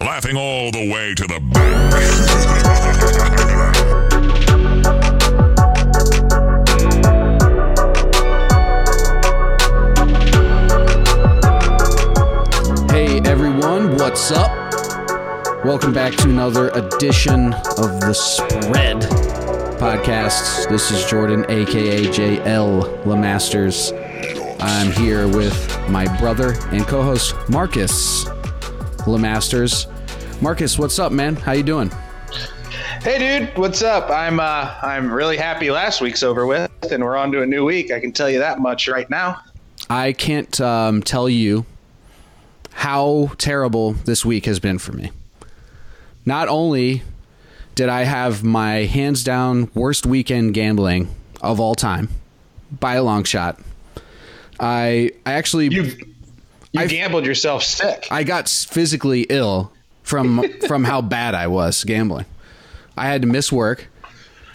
laughing all the way to the bank. Hey everyone, what's up? Welcome back to another edition of the Spread podcast. This is Jordan, aka JL Lemasters. I'm here with my brother and co-host Marcus Lemasters. Marcus, what's up, man? How you doing? Hey, dude, what's up? I'm uh, I'm really happy last week's over with, and we're on to a new week. I can tell you that much right now. I can't um, tell you how terrible this week has been for me. Not only did I have my hands down worst weekend gambling of all time by a long shot, I I actually You you I've- gambled yourself sick. I got physically ill from from how bad I was gambling. I had to miss work.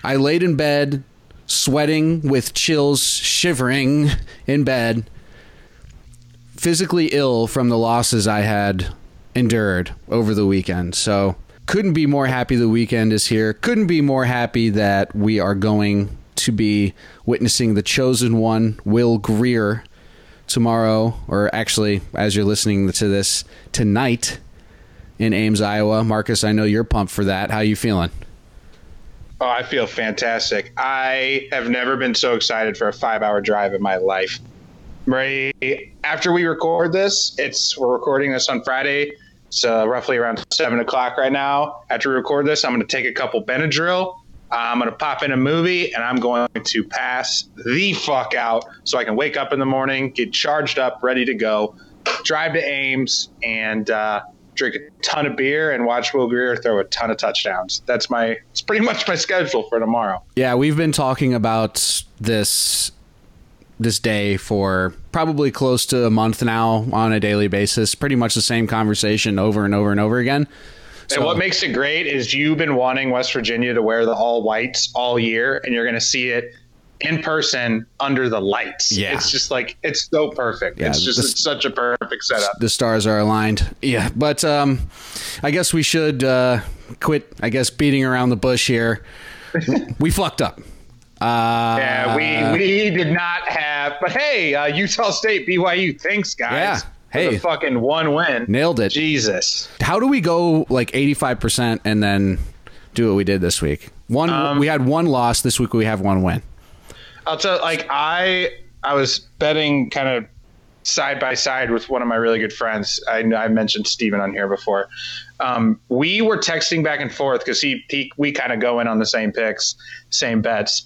I laid in bed, sweating with chills, shivering in bed, physically ill from the losses I had endured over the weekend. So, couldn't be more happy the weekend is here. Couldn't be more happy that we are going to be witnessing the chosen one, Will Grier, tomorrow, or actually, as you're listening to this tonight in Ames, Iowa. Marcus, I know you're pumped for that. How you feeling? Oh, I feel fantastic. I have never been so excited for a five-hour drive in my life. Right after we record this, it's we're recording this on Friday. It's uh, roughly around seven o'clock right now. After we record this, I'm going to take a couple Benadryl. I'm going to pop in a movie, and I'm going to pass the fuck out so I can wake up in the morning, get charged up, ready to go, drive to Ames, and uh, drink a ton of beer and watch Will Grier throw a ton of touchdowns. That's my. It's pretty much my schedule for tomorrow. Yeah, we've been talking about this this day for probably close to a month now on a daily basis. Pretty much the same conversation over and over and over again. And what makes it great is you've been wanting West Virginia to wear the all whites all year, and you're going to see it in person under the lights. Yeah. it's just like it's so perfect. Yeah, it's just this- it's such a perfect setup. the stars are aligned. Yeah, but um, I guess we should uh, quit. I guess beating around the bush here. we fucked up. Uh, Yeah, we we did not have, but hey, uh, Utah State, BYU, thanks guys. Yeah. Hey. the fucking one win. nailed it. Jesus. How do we go like eighty five percent and then do what we did this week? One, Um, we had one loss this week. We have one win. I'll tell like I I was betting kind of side by side with one of my really good friends. I, I mentioned Steven on here before. Um, we were texting back and forth because he, he we kind of go in on the same picks, same bets.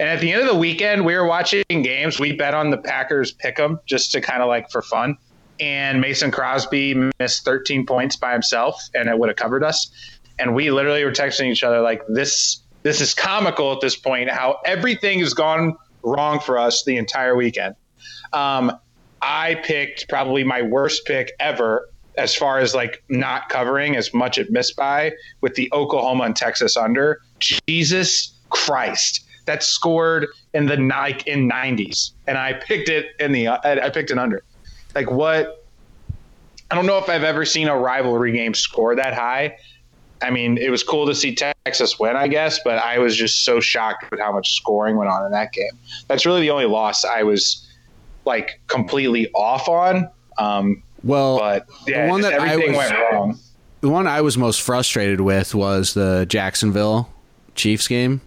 And at the end of the weekend, we were watching games. We bet on the Packers pick 'em just to kind of like for fun. And Mason Crosby missed 13 points by himself, and it would have covered us. And we literally were texting each other like this. This is comical at this point. How everything has gone wrong for us the entire weekend. Um, I picked probably my worst pick ever as far as like not covering as much it missed by with the Oklahoma and Texas under. Jesus Christ, that scored in the like in 90s, and I picked it in the I picked it under. Like what? I don't know if I've ever seen a rivalry game score that high. I mean, it was cool to see Texas win, I guess, but I was just so shocked with how much scoring went on in that game. That's really the only loss I was like completely off on. Um, Well, but yeah, the one that I was- went wrong. the one I was most frustrated with was the Jacksonville Chiefs game.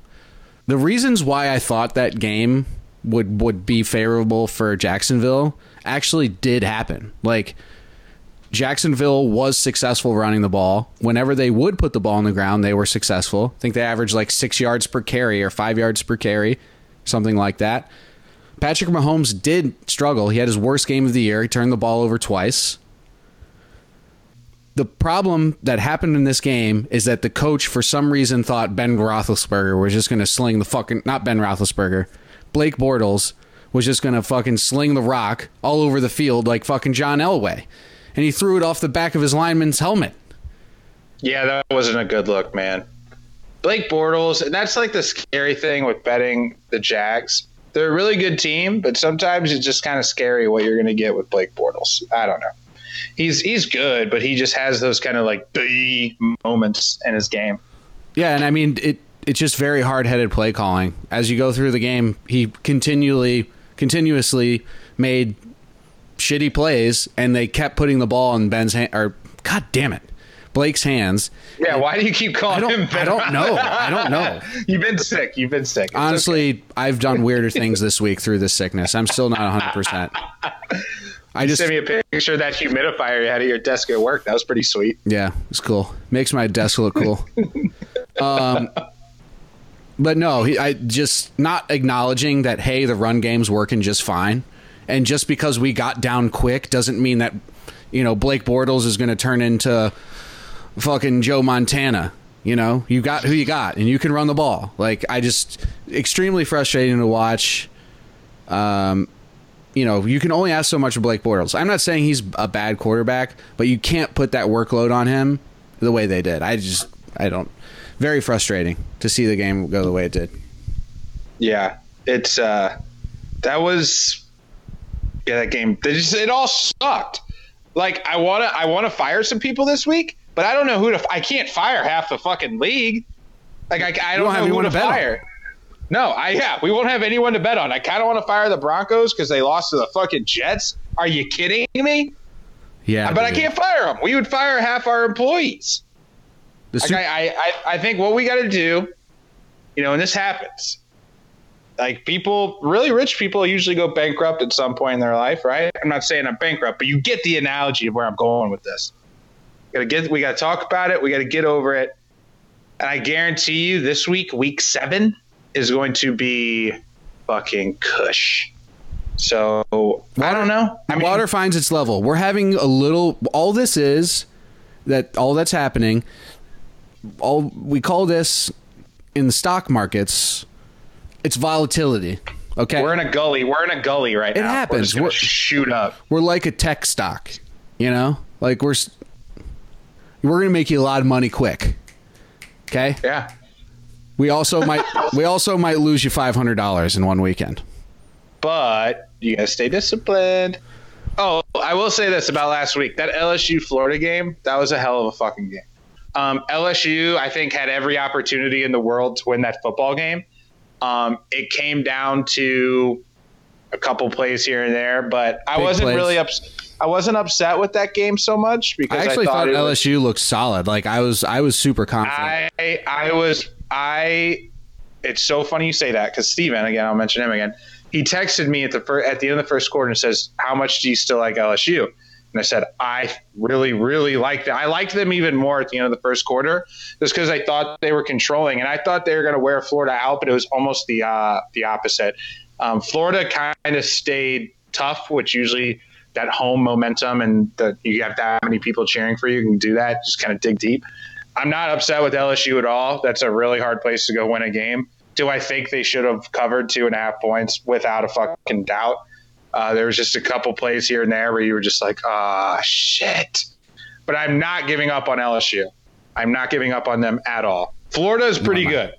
The reasons why I thought that game would would be favorable for Jacksonville actually did happen. Like Jacksonville was successful running the ball. Whenever they would put the ball on the ground, they were successful. I think they averaged like 6 yards per carry or 5 yards per carry, something like that. Patrick Mahomes did struggle. He had his worst game of the year. He turned the ball over twice the problem that happened in this game is that the coach, for some reason, thought Ben Roethlisberger was just going to sling the fucking not Ben Roethlisberger, Blake Bortles was just going to fucking sling the rock all over the field like fucking John Elway, and he threw it off the back of his lineman's helmet. Yeah, that wasn't a good look, man. Blake Bortles, and that's like the scary thing with betting the Jags. They're a really good team, but sometimes it's just kind of scary what you're going to get with Blake Bortles. I don't know. he's he's good, but he just has those kind of like moments in his game. Yeah, and I mean it. It's just very hard headed play calling. As you go through the game, he continually, continuously made shitty plays, and they kept putting the ball in Ben's hand. Or God damn it, Blake's hands. Yeah, why do you keep calling I him? Ben? I don't know. I don't know. You've been sick. You've been sick. It's Honestly, okay. I've done weirder things this week through this sickness. I'm still not 100. percent I just sent me a picture of that humidifier you had at your desk at work. That was pretty sweet. Yeah, it's cool. Makes my desk look cool. um, but no, he, I just not acknowledging that. Hey, the run game's working just fine, and just because we got down quick doesn't mean that you know Blake Bortles is going to turn into fucking Joe Montana. You know, you got who you got, and you can run the ball. Like I just extremely frustrating to watch. Um, you know, you can only ask so much of Blake Bortles. I'm not saying he's a bad quarterback, but you can't put that workload on him the way they did. I just, I don't. Very frustrating to see the game go the way it did. Yeah, it's uh, that was yeah that game. They just, it all sucked. Like I wanna I wanna fire some people this week, but I don't know who to. I can't fire half the fucking league. Like I, I don't, have know who anyone to, to bet on. fire. No, I yeah, we won't have anyone to bet on. I kind of want to fire the Broncos because they lost to the fucking Jets. Are you kidding me? Yeah, but I can't fire them. We would fire half our employees. The Like Su- I, I, I think what we got to do, you know, and this happens. Like people, really rich people usually go bankrupt at some point in their life, right? I'm not saying I'm bankrupt, but you get the analogy of where I'm going with this. Got to get, we got to talk about it. We got to get over it. And I guarantee you, this week, week seven, is going to be fucking cush. So I don't know. I mean, water finds its level. We're having a little. All this is that all that's happening. All we call this in the stock markets. It's volatility. Okay, we're in a gully. We're in a gully right It now. We're happens. gonna We're- shoot up. we're like a tech stock. You know, like we're we're gonna make you a lot of money quick. Okay. Yeah. We also might we also might lose you five hundred dollars in one weekend. but you gotta stay disciplined. Oh, I will say this about last week: that LSU Florida game, that was a hell of a fucking game. Um, LSU, I think, had every opportunity in the world to win that football game. Um, it came down to a couple plays here and there, but I Big wasn't plays. really ups- I wasn't upset with that game so much because I actually I thought, thought, it was- LSU looked solid. Like I was I was super confident. I I was I. It's so funny you say that because Steven, again, I'll mention him again. He texted me at the fir- at the end of the first quarter and says, "How much do you still like LSU?" And I said, "I really, really liked them. I liked them even more at the end of the first quarter, just because I thought they were controlling, and I thought they were going to wear Florida out, but it was almost the uh, the opposite. Um, Florida kind of stayed tough, which usually that home momentum and that you have that many people cheering for you can do that. Just kind of dig deep. I'm not upset with LSU at all. That's a really hard place to go win a game. Do I think they should have covered two and a half points without a fucking doubt? Uh, there was just a couple plays here and there where you were just like, ah, shit. But I'm not giving up on LSU. I'm not giving up on them at all. Florida is pretty good.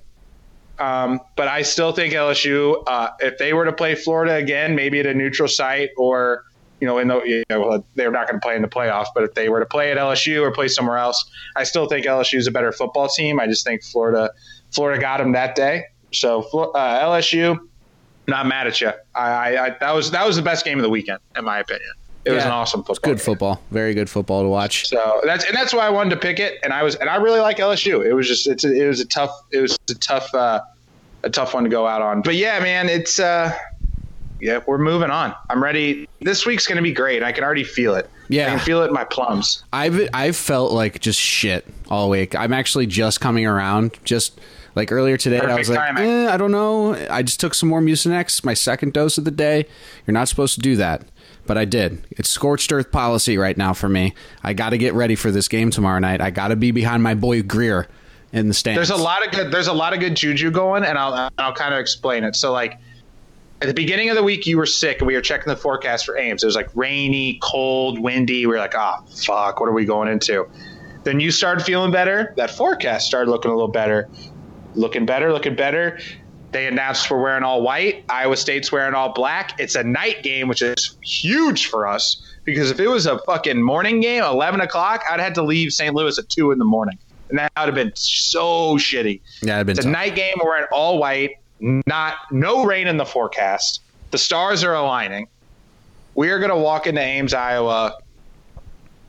Um, but I still think LSU, uh, if they were to play Florida again, maybe at a neutral site or, you know, in the, you know, they're not going to play in the playoffs, but if they were to play at LSU or play somewhere else, I still think LSU is a better football team. I just think Florida, Florida got them that day. So uh, LSU, not mad at you. I, I, I that was that was the best game of the weekend, in my opinion. It was an awesome football. Good game. football. Very good football to watch. So that's and that's why I wanted to pick it, and I was and I really like LSU. It was just it's a, it was a tough it was a tough uh, a tough one to go out on. But yeah, man, it's uh, yeah, we're moving on. I'm ready. This week's gonna be great. I can already feel it. Yeah. I can feel it in my plums. I've I've felt like just shit all week. I'm actually just coming around. Just like earlier today, I was like, eh, I don't know. I just took some more Mucinex, my second dose of the day. You're not supposed to do that, but I did. It's scorched earth policy right now for me. I got to get ready for this game tomorrow night. I got to be behind my boy Grier in the stands. There's a lot of good. There's a lot of good juju going, and I'll I'll kind of explain it. So like. At the beginning of the week, you were sick, and we were checking the forecast for Ames. It was like rainy, cold, windy. We were like, "Ah, fuck, what are we going into?" Then you started feeling better. That forecast started looking a little better, looking better, looking better. They announced we're wearing all white. Iowa State's wearing all black. It's a night game, which is huge for us because if it was a fucking morning game, eleven o'clock, I'd had to leave St. Louis at two in the morning, and that would have been so shitty. Yeah, it'd been It's a night game. We're in all white. Not no rain in the forecast. The stars are aligning. We are going to walk into Ames, Iowa,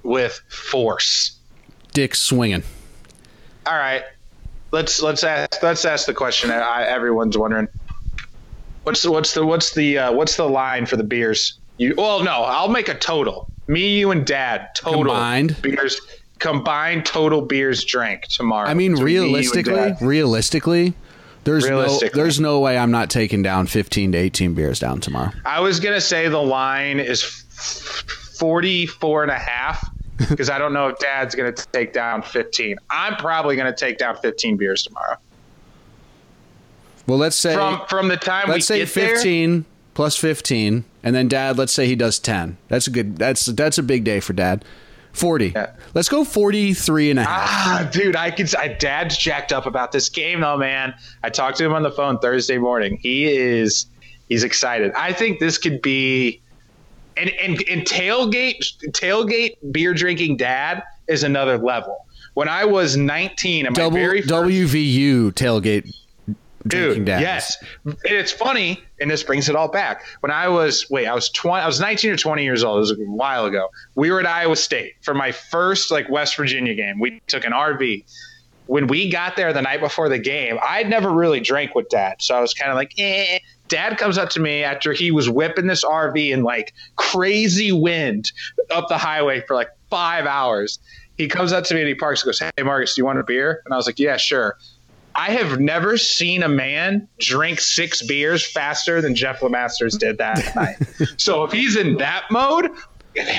with force. dick swinging. All right, let's let's ask let's ask the question I, everyone's wondering. What's the what's the what's the uh, what's the line for the beers? You well, no, I'll make a total. Me, you, and Dad total Combined? beers combined total beers drank tomorrow. I mean, So me, realistically, realistically, there's no there's no way I'm not taking down 15 to 18 beers down tomorrow. I was gonna say the line is f- 44 and a half because I don't know if Dad's gonna take down 15. I'm probably gonna take down 15 beers tomorrow. Well, let's say From from the time we get there. let's say get there, 15 plus 15 and then dad let's say he does 10. That's a good that's that's a big day for dad. 40. Yeah. Let's go 43 and a half. Ah, dude, I could. I, Dad's jacked up about this game, though, man. I talked to him on the phone Thursday morning. He is, he's excited. I think this could be, and and, and tailgate tailgate beer drinking dad is another level. When I was 19, and my very first WVU tailgate drinking Dude, dads. yes. And it's funny, and this brings it all back. When I was wait, I was twenty I was nineteen or twenty years old. It was a while ago. We were at Iowa State for my first like West Virginia game. We took an RV. When we got there the night before the game, I'd never really drank with dad. So I was kind of like, eh. Dad comes up to me after he was whipping this RV in like crazy wind up the highway for like five hours. He comes up to me and he parks and goes, Hey, Marcus, do you want a beer? And I was like, Yeah, sure. I have never seen a man drink six beers faster than Jeff Lemasters did that night. So if he's in that mode,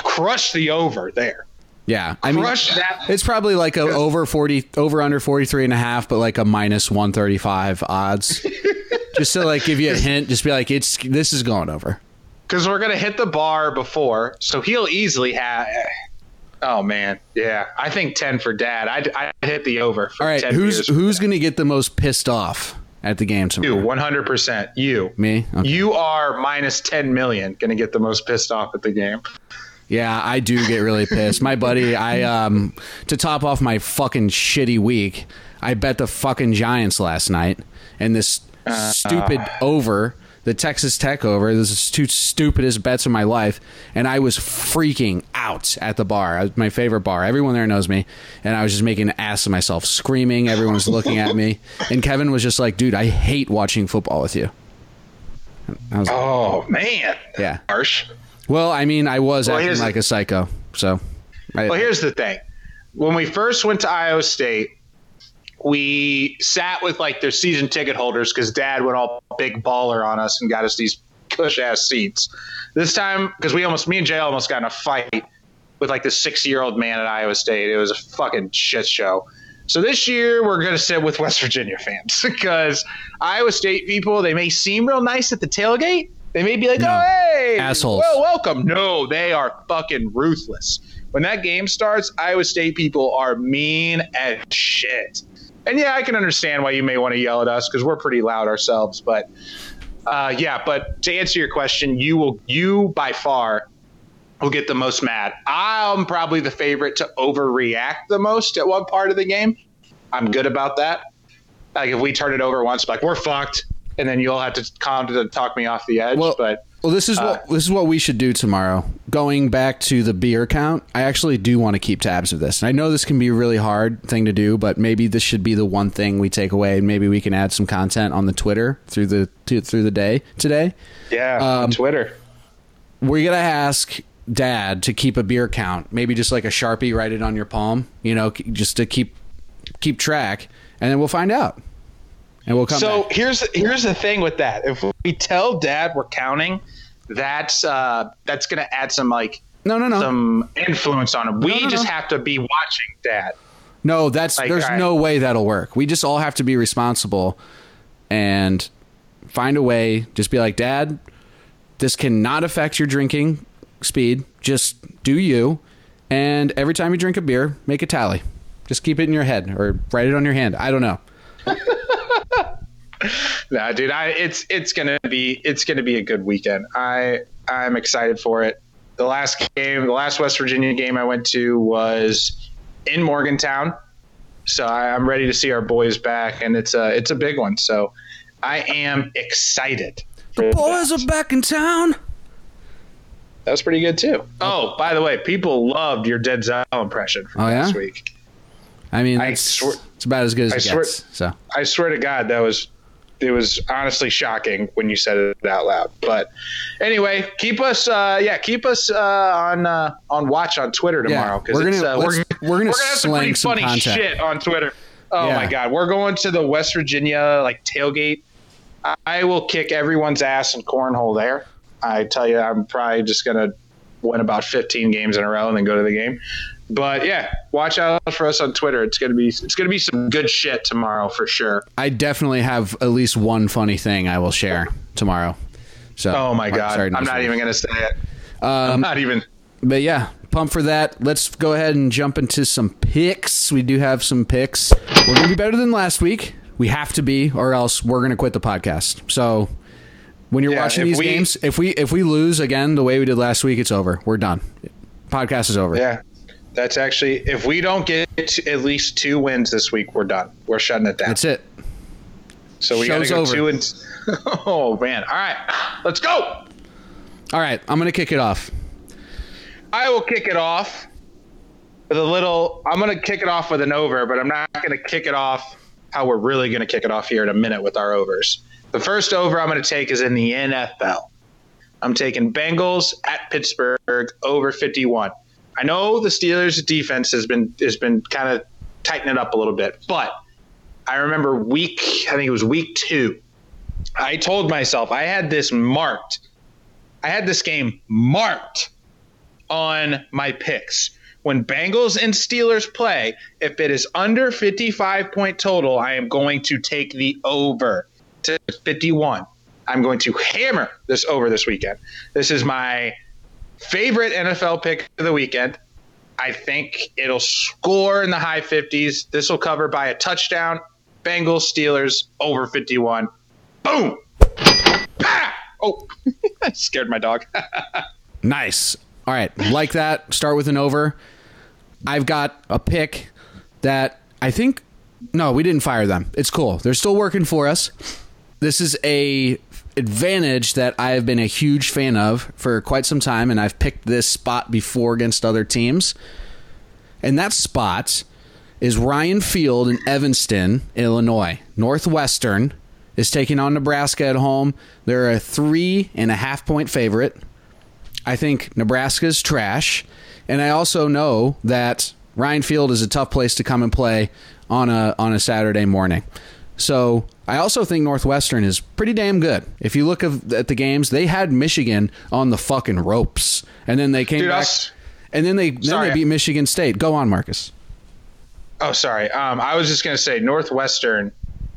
crush the over there. Yeah. I mean Crush that. it's probably like a over 40 over under 43 and a half but like a minus 135 odds. just to like give you a hint, just be like it's this is going over. Because we're going to hit the bar before. So he'll easily have. Oh, man. Yeah. I think 10 for dad. I'd, I'd hit the over for All right, 10 who's who's going to get the most pissed off at the game You, 100%. You. Me? Okay. You are minus 10 million going to get the most pissed off at the game. Yeah, I do get really pissed. My buddy, I um to top off my fucking shitty week, I bet the fucking Giants last night and this stupid over, the Texas Tech over. This is two stupidest bets of my life, and I was freaking out at the bar. It my favorite bar. Everyone there knows me, and I was just making an ass of myself, screaming. Everyone was looking at me, and Kevin was just like, "Dude, I hate watching football with you." I was like, Oh, man. yeah. Harsh. Well, I mean, I was Well, acting like a psycho, so. I, Well, here's the thing. When we first went to Iowa State, we sat with like their season ticket holders because dad went all big baller on us and got us these cush ass seats. This time, because we almost, me and Jay almost got in a fight with like the six year old man at Iowa State. It was a fucking shit show. So this year we're going to sit with West Virginia fans because Iowa State people, they may seem real nice at the tailgate. They may be like, No. oh, hey, Assholes. well, welcome. No, they are fucking ruthless. When that game starts, Iowa State people are mean as shit. And yeah, I can understand why you may want to yell at us because we're pretty loud ourselves. But uh, yeah, but to answer your question, you will, you by far will get the most mad. I'm probably the favorite to overreact the most at one part of the game. I'm good about that. Like if we turn it over once, like we're fucked, and then you'll have to calm to talk me off the edge. Well, but well, this is Uh, what this is what we should do tomorrow. Going back to the beer count, I actually do want to keep tabs of this. And I know this can be a really hard thing to do, but maybe this should be the one thing we take away, and maybe we can add some content on the Twitter through the to, through the day today. yeah, Um, Twitter. We're gonna ask Dad to keep a beer count, maybe just like a sharpie, write it on your palm, you know, just to keep keep track, and then we'll find out, and we'll come. So back. here's here's the thing with that. If we tell Dad we're counting, that's uh, that's going to add some like no, no, no, some influence on him. We no, just no. have to be watching Dad. No, that's Like, there's no way that'll work. We just all have to be responsible and find a way. Just be like, Dad, this cannot affect your drinking speed. Just do you. And every time you drink a beer, make a tally. Just keep it in your head or write it on your hand. I don't know. Nah, dude, I it's it's gonna be it's gonna be a good weekend. I I'm excited for it. the last game, the last West Virginia game I went to was in Morgantown. So I, I'm ready to see our boys back, and it's a it's a big one. So I am excited. The boys are back in town. That was pretty good too. Oh, by the way, people loved your Denzel impression from Oh, yeah? last week. I mean, I it's, swear- it's about as good as I it swear- gets. So I swear to God, that was it was honestly shocking when you said it out loud. But anyway, keep us uh, yeah, keep us uh, on uh, on watch on Twitter tomorrow Yeah, because we're it's gonna- uh, we're, let's- we're gonna have some pretty funny shit on Twitter. Oh Yeah. my God, we're going to the West Virginia like tailgate. I will kick everyone's ass in cornhole there. I tell you, I'm probably just gonna win about 15 games in a row and then go to the game. But yeah, watch out for us on Twitter. It's gonna be it's gonna be some good shit tomorrow for sure. I definitely have at least one funny thing I will share tomorrow. So Oh my god, sorry to I'm not even gonna say it. Um, I'm not even. But yeah, pump for that. Let's go ahead and jump into some picks. We do have some picks. We're gonna be better than last week. We have to be, or else we're gonna quit the podcast. So when you're Yeah, watching these we- games, if we if we lose again the way we did last week, it's over. We're done. Podcast is over. Yeah, that's actually if we don't get at least two wins this week, we're done. We're shutting it down. That's it. so we got to go over. two and. oh man! All right, let's go. All right, I'm gonna kick it off. I will kick it off with a little. I'm going to kick it off with an over, but I'm not going to kick it off how we're really going to kick it off here in a minute with our overs. The first over I'm going to take is in the NFL. I'm taking Bengals at Pittsburgh over 51. I know the Steelers' defense has been has been kind of tightening up a little bit, but I remember week I think it was week two. I told myself I had this marked. I had this game marked on my picks. When Bengals and Steelers play, if it is under 55 point total, I am going to take the over to 51. I'm going to hammer this over this weekend. This is my favorite NFL pick of the weekend. I think it'll score in the high 50s. This will cover by a touchdown. Bengals, Steelers over 51. Boom. Ah! Oh, I scared my dog. Nice. All right, like that. Start with an over. I've got a pick that I think. No, we didn't fire them. It's cool. They're still working for us. This is a advantage that I have been a huge fan of for quite some time, and I've picked this spot before against other teams. And that spot is Ryan Field in Evanston, Illinois. Northwestern is taking on Nebraska at home. They're a three and a half point favorite. I think Nebraska's trash, and I also know that Ryan Field is a tough place to come and play on a on a Saturday morning. So I also think Northwestern is pretty damn good. If you look at the games, they had Michigan on the fucking ropes, and then they came Dude, back, s- and then they then they beat Michigan State. Go on, Marcus. Oh, sorry. Um, I was just going to say Northwestern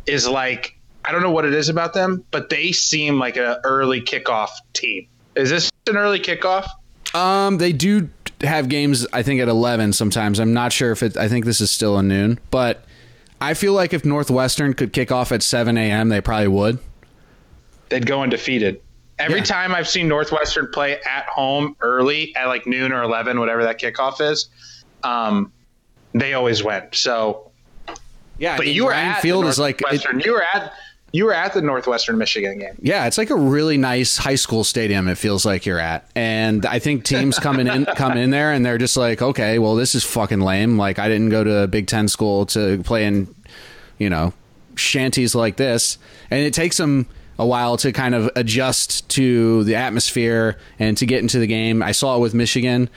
is like I don't know what it is about them, but they seem like an early kickoff team. Is this an early kickoff? Um, they do have games. I think at eleven sometimes. I'm not sure if it. I think this is still a noon, but I feel like if Northwestern could kick off at seven a.m., they probably would. They'd go undefeated. Every Yeah. time I've seen Northwestern play at home early at like noon or eleven, whatever that kickoff is, um, they always win. So, Yeah, but you were Ryan at Field is like it- you were at you were at the Northwestern Michigan game. Yeah, it's like a really nice high school stadium. It feels like you're at, and I think teams coming in come in there and they're just like, okay, well, this is fucking lame. Like I didn't go to a Big Ten school to play in, you know, shanties like this, and it takes them a while to kind of adjust to the atmosphere and to get into the game. I saw it with Michigan.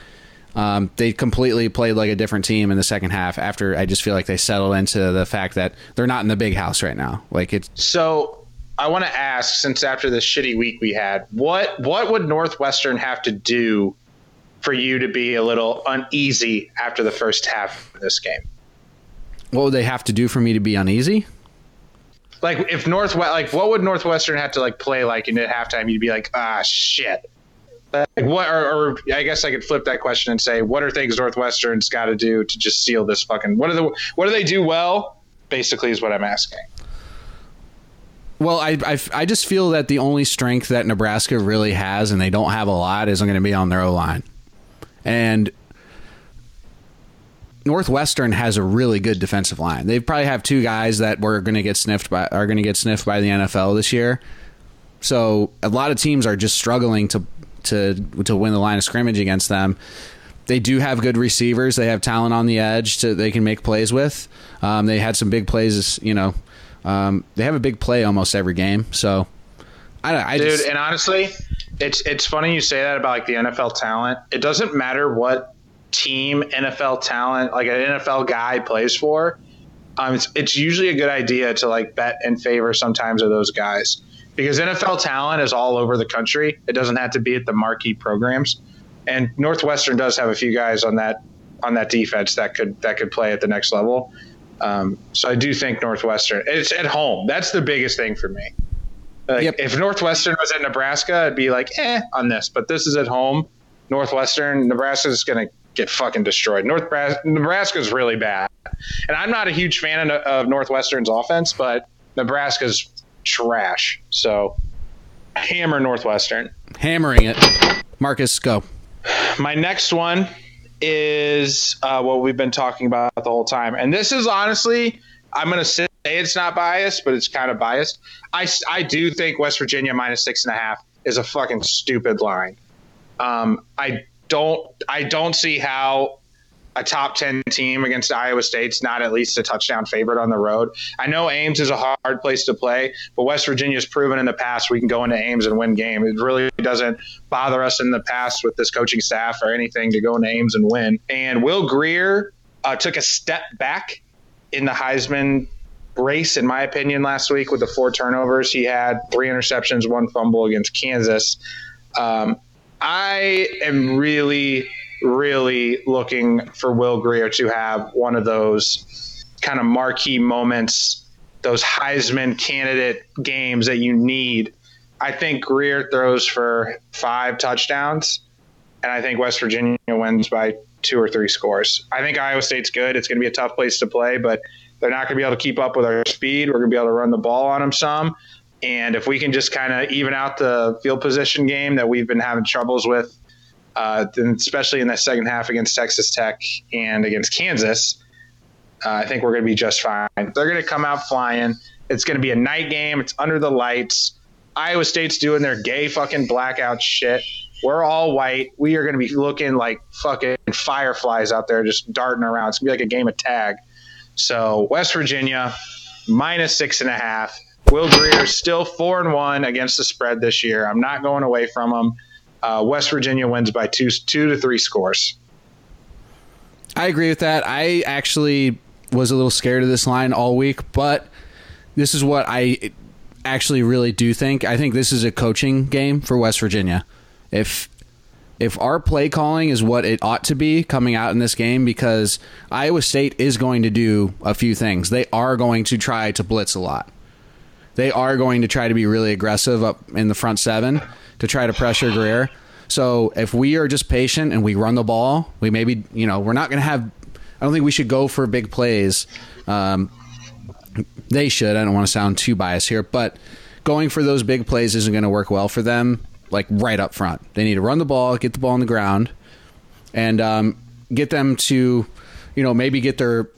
Um, they completely played like a different team in the second half. After I just feel like they settled into the fact that they're not in the big house right now. Like it's So I want to ask, since after this shitty week we had, what what would Northwestern have to do for you to be a little uneasy after the first half of this game? what would they have to do for me to be uneasy? Like if Northwest, like what would Northwestern have to like play like in at halftime you'd be like, ah shit. What or, or I guess I could flip that question and say, what are things Northwestern's got to do to just seal this fucking? What are the what do they do well? Basically, is what I'm asking. Well, I, I, I just feel that the only strength that Nebraska really has, and they don't have a lot, is going to be on their O line. and Northwestern has a really good defensive line. They probably have two guys that were going to get sniffed by are going to get sniffed by the NFL this year. So a lot of teams are just struggling to to to win the line of scrimmage against them. They do have good receivers. They have talent on the edge to they can make plays with. Um, they had some big plays. You know, um, they have a big play almost every game. So I, I dude. just, and honestly, it's it's funny you say that about like the NFL talent. It doesn't matter what team NFL talent, like an NFL guy, plays for. Um, it's, it's usually a good idea to like bet in favor sometimes of those guys because NFL talent is all over the country. It doesn't have to be at the marquee programs, and Northwestern does have a few guys on that on that defense that could that could play at the next level. Um, so I do think Northwestern. It's at home. That's the biggest thing for me. Like, Yep. If Northwestern was at Nebraska, I'd be like, eh, on this. But this is at home. Northwestern, Nebraska's going to get fucking destroyed. North Nebraska's really bad, and I'm not a huge fan of, of Northwestern's offense, but Nebraska's trash. So hammer Northwestern. hammering it. Marcus, go. My next one is uh, what we've been talking about the whole time, and this is honestly, I'm going to say it's not biased, but it's kind of biased. I I do think West Virginia minus six and a half is a fucking stupid line. Um, I don't I don't see how a top 10 team against Iowa State's not at least a touchdown favorite on the road. I know Ames is a hard place to play, but West Virginia's proven in the past we can go into Ames and win game. It really doesn't bother us in the past with this coaching staff or anything to go into Ames and win. And Will Grier uh, took a step back in the Heisman race, in my opinion, last week with the four turnovers. He had three interceptions, one fumble against Kansas. Um, I am really, really looking for Will Grier to have one of those kind of marquee moments, those Heisman candidate games that you need. I think Grier throws for five touchdowns, and I think West Virginia wins by two or three scores. I think Iowa State's good. It's going to be a tough place to play, but they're not going to be able to keep up with our speed. We're going to be able to run the ball on them some. And if we can just kind of even out the field position game that we've been having troubles with, uh, especially in that second half against Texas Tech and against Kansas, uh, I think we're going to be just fine. They're going to come out flying. It's going to be a night game. It's under the lights. Iowa State's doing their gay fucking blackout shit. We're all white. We are going to be looking like fucking fireflies out there just darting around. It's going to be like a game of tag. So West Virginia minus six and a half. Will Grier still four and one against the spread this year. I'm not going away from him. Uh, West Virginia wins by two two to three scores. I agree with that. I actually was a little scared of this line all week, but this is what I actually really do think. I think this is a coaching game for West Virginia. If if our play calling is what it ought to be coming out in this game because Iowa State is going to do a few things. They are going to try to blitz a lot. They are going to try to be really aggressive up in the front seven to try to pressure Grier. So if we are just patient and we run the ball, we maybe you know we're not going to have. I don't think we should go for big plays. Um, they should. I don't want to sound too biased here, but going for those big plays isn't going to work well for them. Like right up front, they need to run the ball, get the ball on the ground, and um, get them to, you know, maybe get their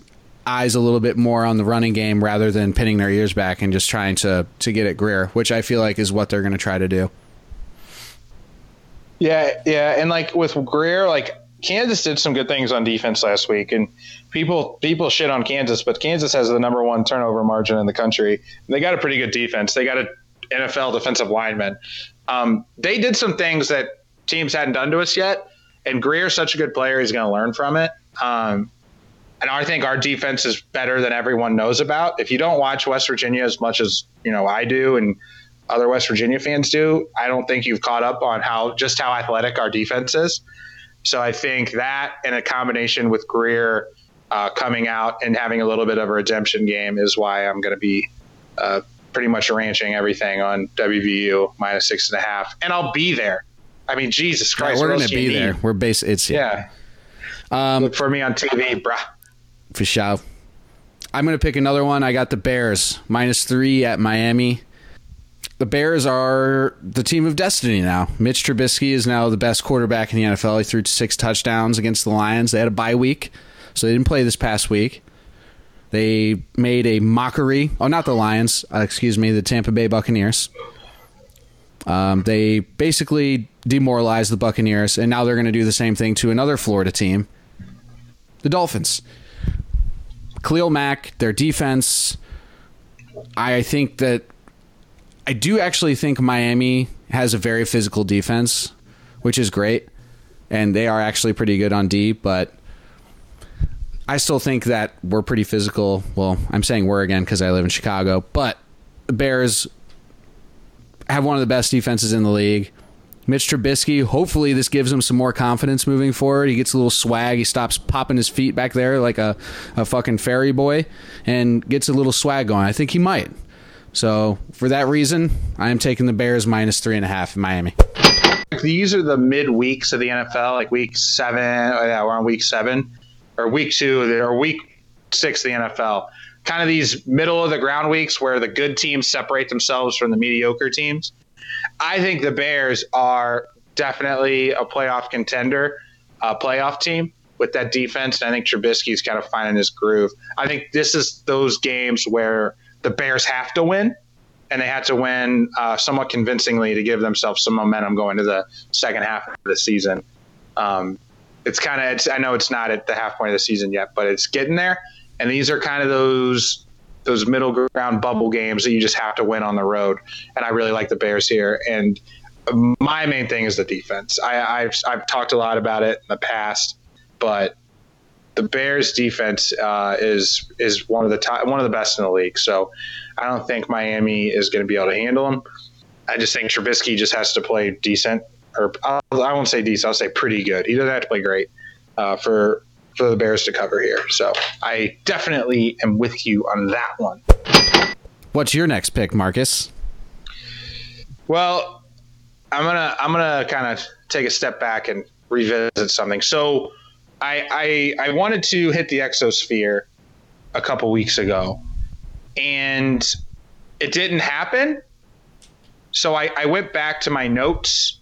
eyes a little bit more on the running game rather than pinning their ears back and just trying to to get at Grier, which I feel like is what they're going to try to do. Yeah, yeah, and like with Grier, like Kansas did some good things on defense last week, and people people shit on Kansas, but Kansas has the number one turnover margin in the country. They got a pretty good defense. They got a NFL defensive lineman. Um, they did some things that teams hadn't done to us yet, and Grier's such a good player; he's going to learn from it. Um, and I think our defense is better than everyone knows about. If you don't watch West Virginia as much as you know I do, and other West Virginia fans do, I don't think you've caught up on how just how athletic our defense is. So I think that, in a combination with Grier uh, coming out and having a little bit of a redemption game, is why I'm going to be uh, pretty much ranching everything on WVU minus six and a half, and I'll be there. I mean, Jesus Christ, we're what going to be there. need? We're base. It's Yeah, Um, look for me on TV, bruh. for sure. I'm going to pick another one. I got the Bears minus three at Miami. The Bears are the team of destiny now. Mitch Trubisky is now the best quarterback in the NFL. He threw six touchdowns against the Lions. They had a bye week, so they didn't play this past week. They made a mockery. Oh, not the Lions. Uh, excuse me, the Tampa Bay Buccaneers. Um, they basically demoralized the Buccaneers, and now they're going to do the same thing to another Florida team, the Dolphins. Khalil Mack, their defense. I think that I do actually think Miami has a very physical defense, which is great, and they are actually pretty good on D. But I still think that we're pretty physical. Well, I'm saying we're again because I live in Chicago, but the Bears have one of the best defenses in the league. Mitch Trubisky, hopefully this gives him some more confidence moving forward. He gets a little swag. He stops popping his feet back there like a, a fucking fairy boy and gets a little swag going. I think he might. So for that reason, I am taking the Bears minus three and a half in Miami. These are the mid weeks of the NFL, like week seven. Oh yeah, we're on week seven or week two or week six of the NFL. Kind of these middle of the ground weeks where the good teams separate themselves from the mediocre teams. I think the Bears are definitely a playoff contender, a playoff team with that defense. And I think Trubisky's kind of finding his groove. I think this is those games where the Bears have to win, and they had to win uh, somewhat convincingly to give themselves some momentum going to the second half of the season. Um, it's kind of I know it's not at the half point of the season yet, but it's getting there. And these are kind of those those middle ground bubble games that you just have to win on the road. And I really like the Bears here. And my main thing is the defense. I, have I've talked a lot about it in the past, but the Bears defense uh, is is one of the top, one of the best in the league. So I don't think Miami is going to be able to handle them. I just think Trubisky just has to play decent or I'll, I will not say decent. I'll say pretty good. He doesn't have to play great uh, for for the Bears to cover here. So I definitely am with you on that one. What's your next pick, Marcus? Well, I'm gonna I'm gonna kind of take a step back and revisit something. So I, I I wanted to hit the exosphere a couple weeks ago, and it didn't happen. So I, I went back to my notes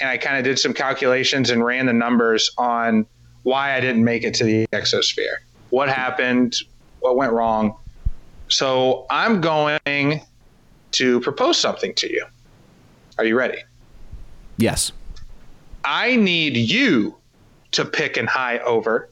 and I kind of did some calculations and ran the numbers on why I didn't make it to the exosphere. What happened? What went wrong? So I'm going to propose something to you. Are you ready? Yes. I need you to pick an high over,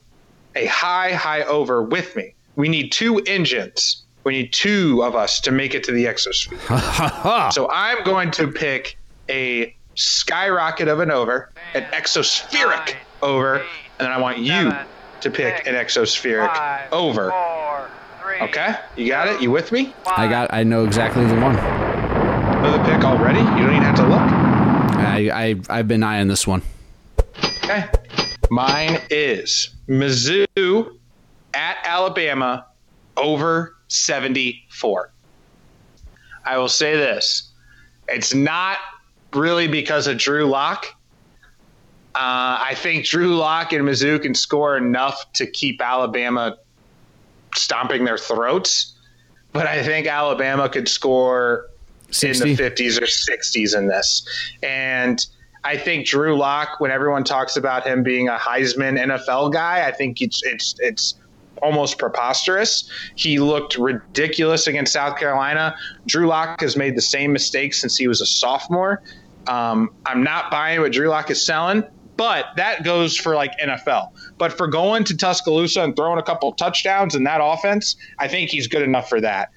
a high, high over with me. We need two engines. We need two of us to make it to the exosphere. so I'm going to pick a skyrocket of an over, an exospheric over, and then I want you to pick an exospheric over. Okay, you got it. You with me? I got. I know exactly the one. Know the pick already? You don't even have to look. I, I I've been eyeing this one. Okay, mine is Mizzou at Alabama over seventy four. I will say this: it's not really because of Drew Lock. Uh, I think Drew Lock and Mizzou can score enough to keep Alabama stomping their throats, but I think Alabama could score 60? in the 50s or 60s in this. And I think Drew Lock, when everyone talks about him being a Heisman NFL guy, I think it's it's it's almost preposterous. He looked ridiculous against South Carolina. Drew Lock has made the same mistakes since he was a sophomore. Um, I'm not buying what Drew Lock is selling, but that goes for like NFL. But for going to Tuscaloosa and throwing a couple touchdowns in that offense, I think he's good enough for that.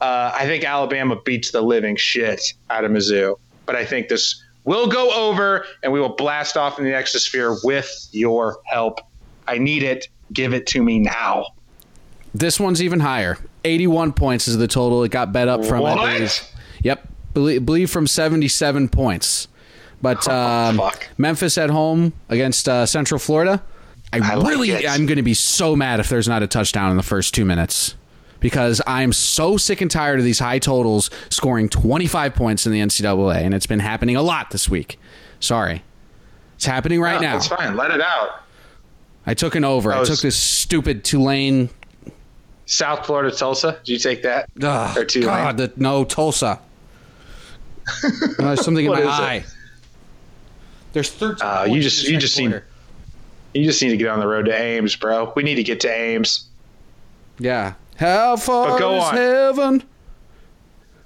Uh, I think Alabama beats the living shit out of Mizzou, but I think this will go over and we will blast off in the exosphere with your help. I need it. Give it to me now. This one's even higher. 81 points is the total. It got bet up from, what? I believe. Yep believe, believe from 77 points. But um, oh, Memphis at home against uh, Central Florida. I, I really, like I'm going to be so mad if there's not a touchdown in the first two minutes because I'm so sick and tired of these high totals scoring 25 points in the NCAA, and it's been happening a lot this week. Sorry, it's happening right no, now. It's fine. Let it out. I took an over. I took this stupid Tulane. South Florida Tulsa. Did you take that? Ugh, or Tulane? God, the, no Tulsa. No, there's something in my is it? eye. There's 13. Uh, you just- you just need- You just need to get on the road to Ames, bro. We need to get to Ames. Yeah. How far But go is on. heaven?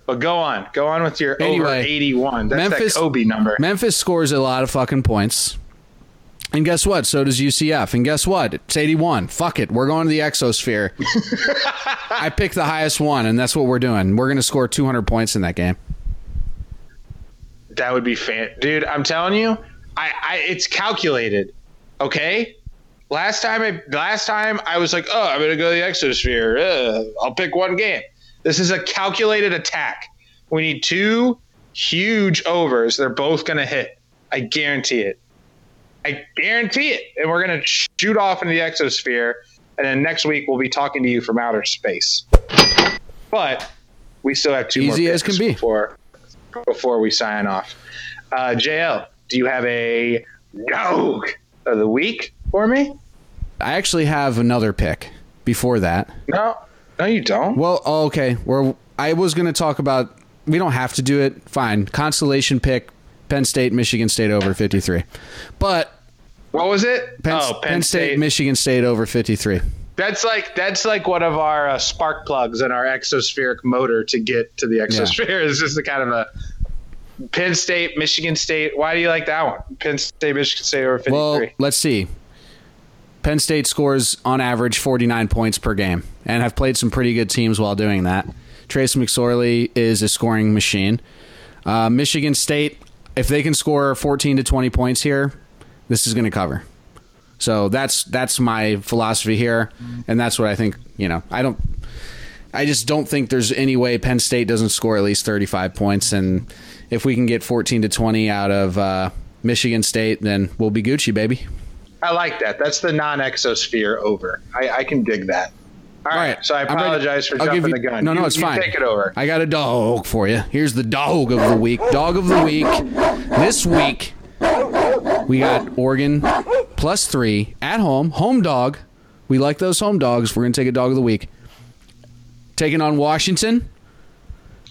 But go on, go on with your over eighty-one. That's Memphis- that Kobe number. Memphis scores a lot of fucking points. And guess what? So does UCF. And guess what? It's 81. Fuck it. We're going to the exosphere. I picked the highest one, and that's what we're doing. We're going to score 200 points in that game. That would be fan, dude. I'm telling you, I, I it's calculated. Okay. Last time I last time I was like, oh, I'm gonna go to the exosphere. Uh, I'll pick one game. This is a calculated attack. We need two huge overs. They're both gonna hit. I guarantee it. I guarantee it. And we're gonna shoot off into the exosphere. And then next week we'll be talking to you from outer space. But we still have two more Easy as picks can be. before before we sign off. Uh, JL, do you have a dog of the week for me? I actually have another pick before that. No, no, you don't. Well, oh, okay. We're, I was going to talk about. We don't have to do it. Fine. Constellation pick Penn State, Michigan State over 53. But What was it? Penn, oh, Penn State, Michigan State over 53. That's like that's like one of our uh, spark plugs in our exospheric motor to get to the exosphere. It's just a kind of a Penn State, Michigan State. Why do you like that one? Penn State, Michigan State over fifty-three. Well, let's see. Penn State scores on average 49 points per game and have played some pretty good teams while doing that. Trace McSorley is a scoring machine. Uh, Michigan State, if they can score 14 to 20 points here, this is going to cover. So that's that's my philosophy here, and that's what I think. You know, I don't, I just don't think there's any way Penn State doesn't score at least 35 points, and if we can get 14 to 20 out of uh, Michigan State, then we'll be Gucci, baby. I like that. That's the non exosphere over. I, I can dig that. All right. So I apologize for I'll jumping give the gun. No, no, You- it's you fine. Take it over. I got a dog for you. Here's the dog of the week. Dog of the week. This week, we got Oregon plus three at home. Home dog. We like those home dogs. We're going to take a dog of the week. Taking on Washington.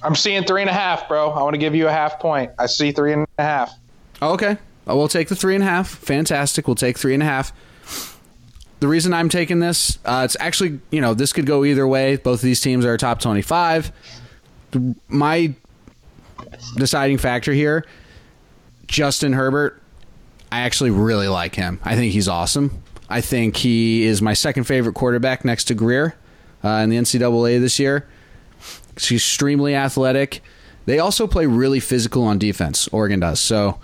I'm seeing three and a half, bro. I want to give you a half point. I see three and a half. Oh, okay. Uh, We'll take the three and a half. Fantastic. We'll take three and a half. The reason I'm taking this, uh, it's actually, you know, this could go either way. Both of these teams are top 25. My deciding factor here, Justin Herbert, I actually really like him. I think he's awesome. I think he is my second favorite quarterback next to Grier uh, in the NCAA this year. He's extremely athletic. They also play really physical on defense. Oregon does. So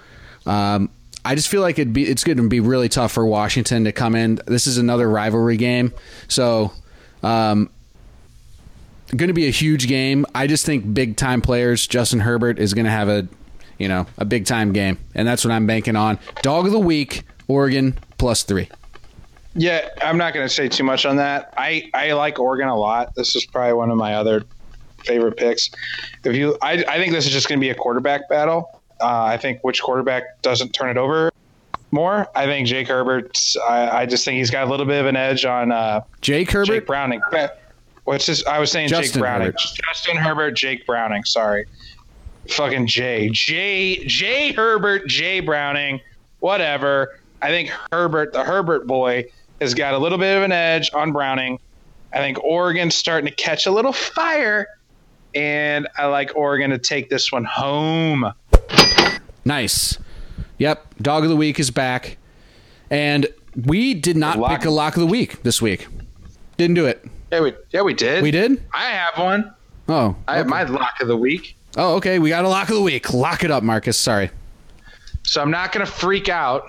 um, I just feel like it'd be it's going to be really tough for Washington to come in. This is another rivalry game, so um, going to be a huge game. I just think big time players. Justin Herbert is going to have a you know a big time game, and that's what I'm banking on. Dog of the week, Oregon plus three. Yeah, I'm not going to say too much on that. I, I like Oregon a lot. This is probably one of my other favorite picks. If you, I, I think this is just going to be a quarterback battle. Uh, I think which quarterback doesn't turn it over more. I think Jake Herbert. I, I just think he's got a little bit of an edge on uh, Jake Herbert. Jake Browning. What's his? I was saying Jake Browning. Herbert. Justin Herbert, Jake Browning. Sorry, fucking Jay, Jay, Jay Herbert, Jay Browning. Whatever. I think Herbert, the Herbert boy, has got a little bit of an edge on Browning. I think Oregon's starting to catch a little fire, and I like Oregon to take this one home. Nice. Yep. Dog of the week is back. And we did not Lock- pick a lock of the week this week. Didn't do it. Yeah, we yeah we did. We did? I have one. Oh. I have my lock of the week. Oh, okay. We got a lock of the week. Lock it up, Marcus. Sorry. So I'm not going to freak out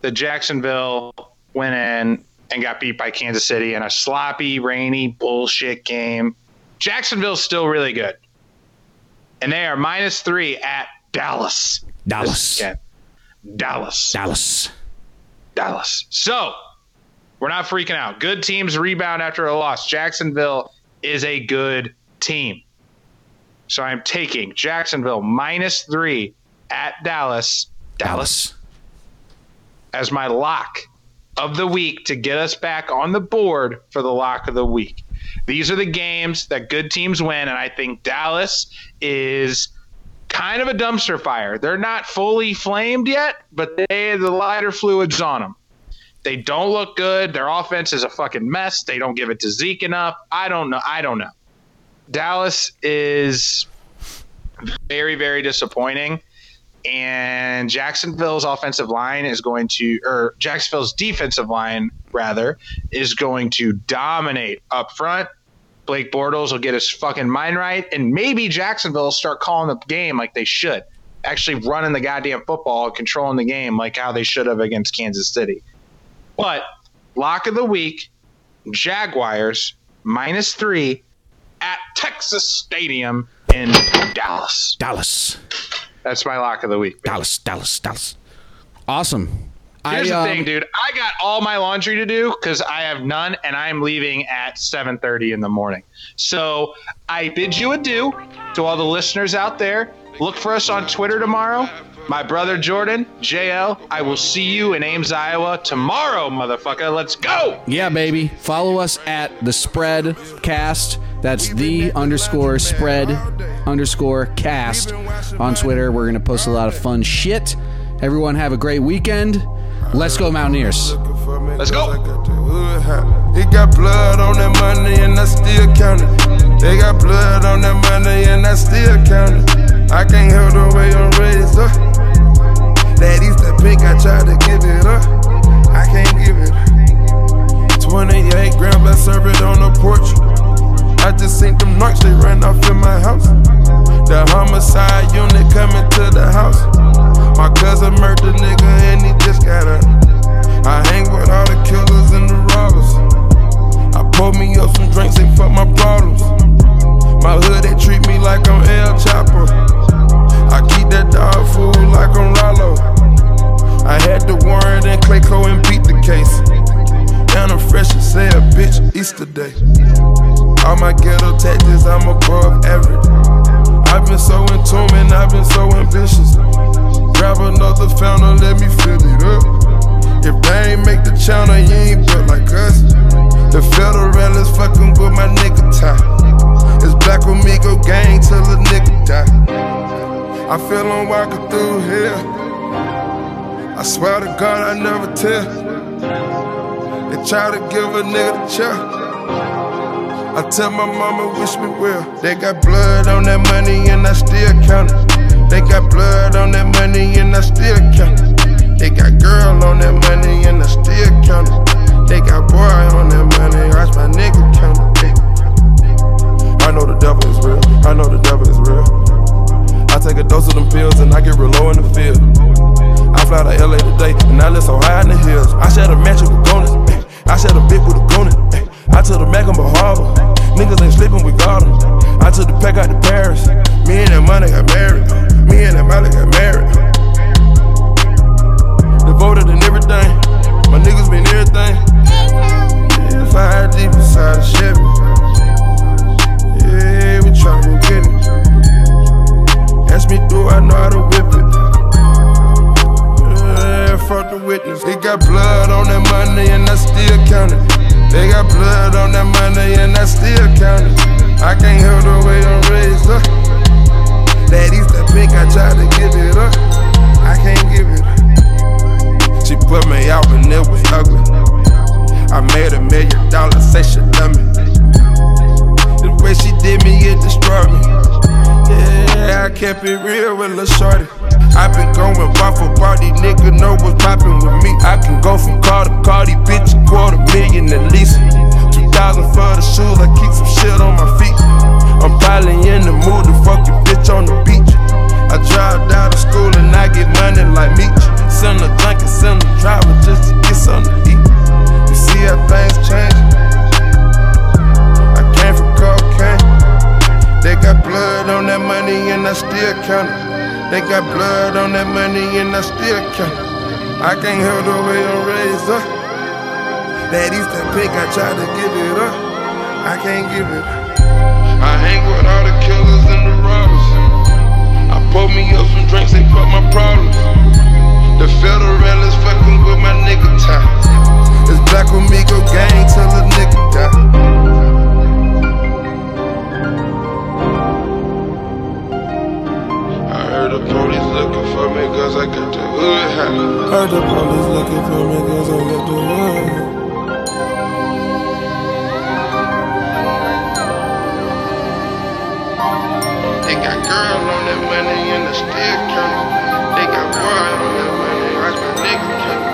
that Jacksonville went in and got beat by Kansas City in a sloppy, rainy, bullshit game. Jacksonville's still really good. And they are minus three at Dallas. Dallas. Dallas. Dallas. Dallas. So we're not freaking out. Good teams rebound after a loss. Jacksonville is a good team. So I'm taking Jacksonville minus three at Dallas. Dallas as my lock of the week to get us back on the board for the lock of the week. These are the games that good teams win, and I think Dallas is kind of a dumpster fire. They're not fully flamed yet, but they the lighter fluids on them. They don't look good. Their offense is a fucking mess. They don't give it to Zeke enough. I don't know. I don't know. Dallas is very, very disappointing. And Jacksonville's offensive line is going to, or Jacksonville's defensive line, rather, is going to dominate up front. Blake Bortles will get his fucking mind right, and maybe Jacksonville will start calling the game like they should. Actually, running the goddamn football, controlling the game like how they should have against Kansas City. But lock of the week, Jaguars minus three at Texas Stadium in Dallas. Dallas, That's my lock of the week. Dallas, Dallas, Dallas. Awesome. Here's I, the thing, um, dude. I got all my laundry to do because I have none, and I'm leaving at 7:30 in the morning. So I bid you adieu to all the listeners out there. Look for us on Twitter tomorrow. My brother Jordan, JL. I will see you in Ames, Iowa tomorrow, motherfucker. Let's go. Yeah, baby. Follow us at the spread cast. That's the underscore spread underscore cast on Twitter. We're gonna post a lot of fun shit. Everyone have a great weekend. Let's go Mountaineers. Let's go. He got blood on that money and I still count it. They got blood on that money and I still count it. I can't help the way I'm raised up. That Easter pink, I tried to give it up. I can't give it up. 28 grams, I serve it on the porch. I just seen them knocks, they ran off in my house. The homicide unit coming to the house. My cousin murdered nigga and he just got up. I hang with all the killers and the robbers. I pour me up some drinks, they fuck my problems. My hood, they treat me like I'm El Chapo. I keep that dog food like I'm Rollo. I had the warrant and Clayco and beat the case. And I'm fresh as hell, bitch, Easter Day. All my ghetto tactics, I'm above average. I've been so in tune and I've been so ambitious. Grab another fountain, let me fill it up. If they ain't make the channel, you ain't built like us. The federal is fucking with my nigga tie. It's Black Amigo gang till a nigga die. I feel I'm walking through here. I swear to God, I never tell. They try to give a nigga the chair. I tell my mama wish me well. They got blood on that money and I still count it. They got blood on that money and I still count it. They got girl on that money and I still count it. They got boy on that money, watch my nigga count it. I know the devil is real. I know the devil is real. I take a dose of them pills and I get real low in the field. I fly to LA today and I live so high in the hills. I share a mansion with Gonas. Eh. I share a bit with a Gonan. Eh. I took the Mac on Bahama. Niggas ain't sleeping, we got 'em. I took the pack out to Paris. Me and that money got married. Me and that money got married. Devoted and everything. My niggas been everything. Yeah, fire deep inside the Chevy. Yeah, we tryna get it. Ask me, do I know how to whip it? Yeah, fuck the witness. They got blood on that money and I still count it. They got blood on that money and I still count it. I can't help the way I'm raised up. That Easter pink, I tried to give it up. I can't give it up. She put me out and it was ugly. I made a million dollars, say she love me. The way she did me, it destroyed me. Yeah, I kept it real with Lil Shorty. I been going bar for party, nigga know what's poppin' with me. I can go from car to car, these bitch a quarter million at least. 2000 for the shoes, I keep some shit on my feet. I'm probably in the mood to fuck your bitch on the beach. I drive down to school and I get money like Meech. Send a drink and send a driver just to get something to eat. You see how things change? I came from cocaine. They got blood on that money and I still count it. They got blood on that money and I still count. I can't help the way I'm raised up. That Easter pink, I tried to give it up. I can't give it up. I hang with all the killers and the robbers. I pour me up some drinks, they fuck my problems. The federal is fucking with my nigga tie. It's Black Amigo gang till a nigga die. Heard the police looking for me cause I got the hood hat. Heard the police looking for me cause I got the hood high. They got girl on that money and they still counting. They got boys on that money, that's my nigga counting.